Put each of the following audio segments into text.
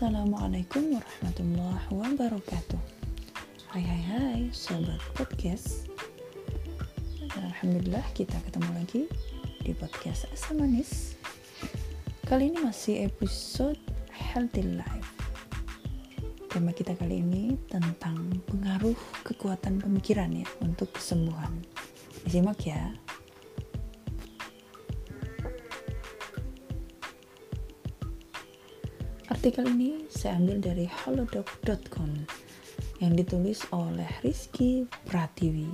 Assalamualaikum warahmatullahi wabarakatuh. Hai hai hai sobat podcast. Alhamdulillah kita ketemu lagi di podcast Asa Manis. Kali ini masih episode Healthy Life. Tema kita kali ini tentang pengaruh kekuatan pemikiran ya untuk kesembuhan. Disimak ya Artikel ini saya ambil dari halodoc.com yang ditulis oleh Rizky Pratiwi.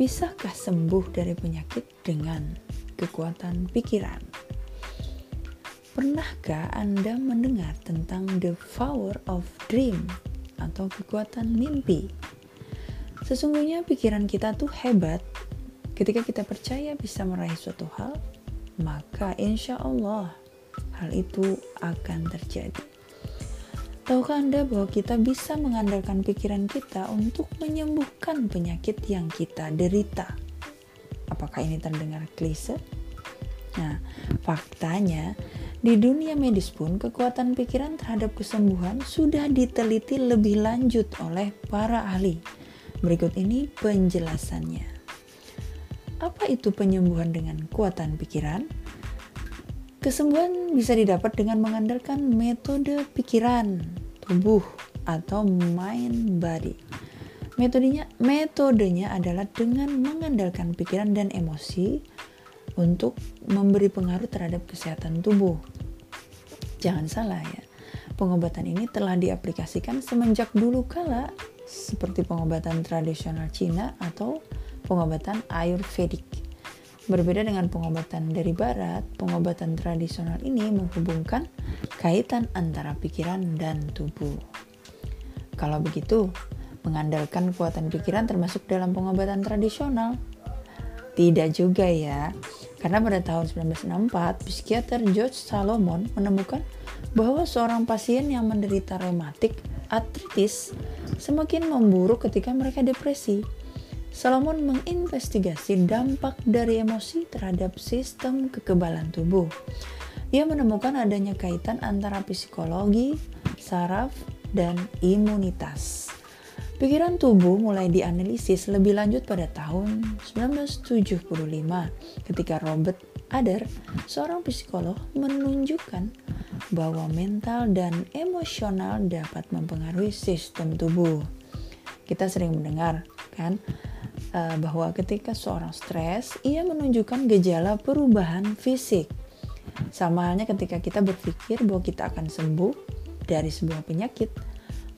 Bisakah sembuh dari penyakit dengan kekuatan pikiran? Pernahkah Anda mendengar tentang the power of dream atau kekuatan mimpi? Sesungguhnya pikiran kita tuh hebat. Ketika kita percaya bisa meraih suatu hal, maka insya Allah hal itu akan terjadi. Tahukah Anda bahwa kita bisa mengandalkan pikiran kita untuk menyembuhkan penyakit yang kita derita? Apakah ini terdengar klise? Nah, faktanya di dunia medis pun kekuatan pikiran terhadap kesembuhan sudah diteliti lebih lanjut oleh para ahli. Berikut ini penjelasannya. Apa itu penyembuhan dengan kekuatan pikiran? Kesembuhan bisa didapat dengan mengandalkan metode pikiran, tubuh, atau mind body. Metodenya, metodenya adalah dengan mengandalkan pikiran dan emosi untuk memberi pengaruh terhadap kesehatan tubuh. Jangan salah ya, pengobatan ini telah diaplikasikan semenjak dulu kala seperti pengobatan tradisional Cina atau pengobatan Ayurvedik. Berbeda dengan pengobatan dari barat, pengobatan tradisional ini menghubungkan kaitan antara pikiran dan tubuh. Kalau begitu, mengandalkan kekuatan pikiran termasuk dalam pengobatan tradisional? Tidak juga ya, karena pada tahun 1964, psikiater George Salomon menemukan bahwa seorang pasien yang menderita rematik artritis semakin memburuk ketika mereka depresi Solomon menginvestigasi dampak dari emosi terhadap sistem kekebalan tubuh. Ia menemukan adanya kaitan antara psikologi, saraf, dan imunitas. Pikiran tubuh mulai dianalisis lebih lanjut pada tahun 1975 ketika Robert Adler, seorang psikolog, menunjukkan bahwa mental dan emosional dapat mempengaruhi sistem tubuh. Kita sering mendengar kan uh, bahwa ketika seorang stres, ia menunjukkan gejala perubahan fisik. Sama halnya ketika kita berpikir bahwa kita akan sembuh dari sebuah penyakit,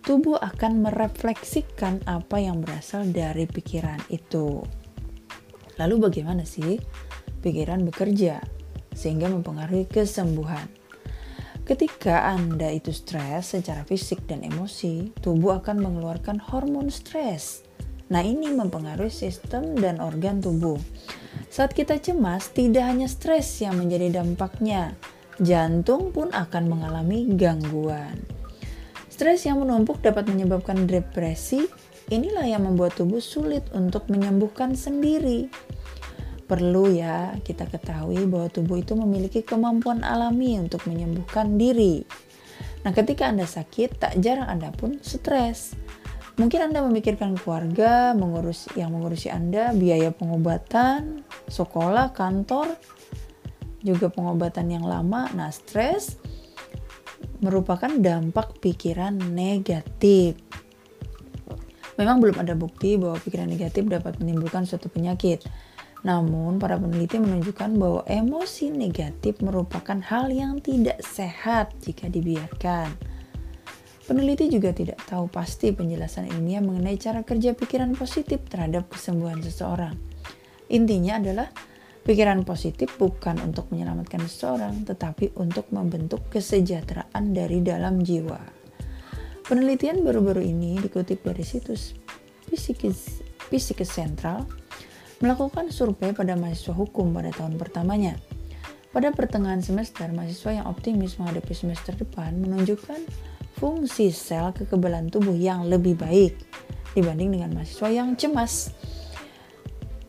tubuh akan merefleksikan apa yang berasal dari pikiran itu. Lalu bagaimana sih pikiran bekerja sehingga mempengaruhi kesembuhan? Ketika Anda itu stres secara fisik dan emosi, tubuh akan mengeluarkan hormon stres Nah, ini mempengaruhi sistem dan organ tubuh. Saat kita cemas, tidak hanya stres yang menjadi dampaknya, jantung pun akan mengalami gangguan. Stres yang menumpuk dapat menyebabkan depresi. Inilah yang membuat tubuh sulit untuk menyembuhkan sendiri. Perlu ya kita ketahui bahwa tubuh itu memiliki kemampuan alami untuk menyembuhkan diri. Nah, ketika Anda sakit, tak jarang Anda pun stres. Mungkin Anda memikirkan keluarga, mengurus yang mengurusi Anda, biaya pengobatan, sekolah, kantor, juga pengobatan yang lama. Nah, stres merupakan dampak pikiran negatif. Memang belum ada bukti bahwa pikiran negatif dapat menimbulkan suatu penyakit. Namun, para peneliti menunjukkan bahwa emosi negatif merupakan hal yang tidak sehat jika dibiarkan. Peneliti juga tidak tahu pasti penjelasan ilmiah mengenai cara kerja pikiran positif terhadap kesembuhan seseorang. Intinya adalah pikiran positif bukan untuk menyelamatkan seseorang, tetapi untuk membentuk kesejahteraan dari dalam jiwa. Penelitian baru-baru ini dikutip dari situs Psikis, Sentral melakukan survei pada mahasiswa hukum pada tahun pertamanya. Pada pertengahan semester, mahasiswa yang optimis menghadapi semester depan menunjukkan fungsi sel kekebalan tubuh yang lebih baik dibanding dengan mahasiswa yang cemas.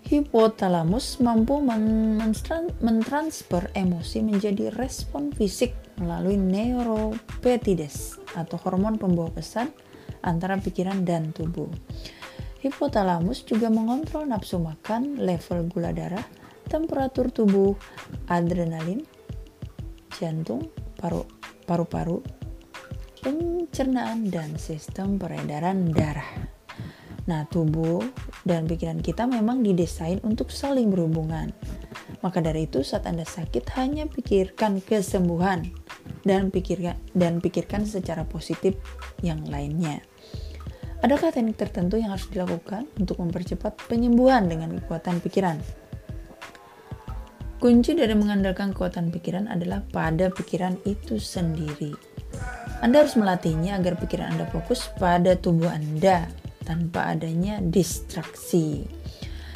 Hipotalamus mampu mentransfer emosi menjadi respon fisik melalui neuropeptides atau hormon pembawa pesan antara pikiran dan tubuh. Hipotalamus juga mengontrol nafsu makan, level gula darah, temperatur tubuh, adrenalin, jantung, paru-paru, pencernaan, dan sistem peredaran darah. Nah, tubuh dan pikiran kita memang didesain untuk saling berhubungan. Maka dari itu, saat Anda sakit, hanya pikirkan kesembuhan dan pikirkan dan pikirkan secara positif yang lainnya. Adakah teknik tertentu yang harus dilakukan untuk mempercepat penyembuhan dengan kekuatan pikiran? Kunci dari mengandalkan kekuatan pikiran adalah pada pikiran itu sendiri. Anda harus melatihnya agar pikiran Anda fokus pada tubuh Anda tanpa adanya distraksi.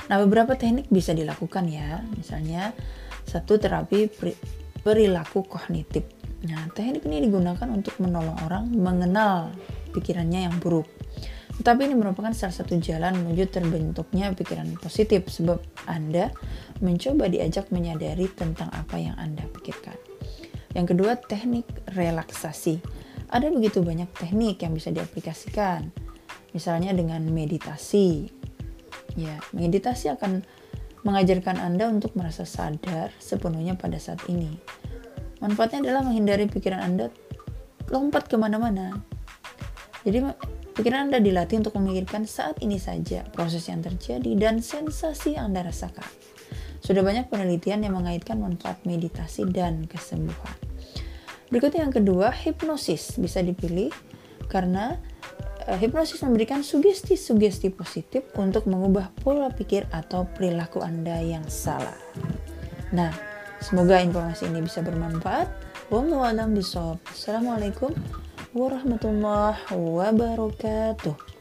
Nah, beberapa teknik bisa dilakukan ya. Misalnya, satu terapi perilaku kognitif. Nah, teknik ini digunakan untuk menolong orang mengenal pikirannya yang buruk tetapi ini merupakan salah satu jalan menuju terbentuknya pikiran positif sebab Anda mencoba diajak menyadari tentang apa yang Anda pikirkan. Yang kedua, teknik relaksasi. Ada begitu banyak teknik yang bisa diaplikasikan. Misalnya dengan meditasi. Ya, meditasi akan mengajarkan Anda untuk merasa sadar sepenuhnya pada saat ini. Manfaatnya adalah menghindari pikiran Anda lompat ke mana-mana. Jadi Pikiran Anda dilatih untuk memikirkan saat ini saja, proses yang terjadi, dan sensasi yang Anda rasakan. Sudah banyak penelitian yang mengaitkan manfaat meditasi dan kesembuhan. Berikutnya yang kedua, hipnosis bisa dipilih karena uh, hipnosis memberikan sugesti-sugesti positif untuk mengubah pola pikir atau perilaku Anda yang salah. Nah, semoga informasi ini bisa bermanfaat. Wallahu a'lam bishawab. Assalamualaikum warahmatullahi wabarakatuh.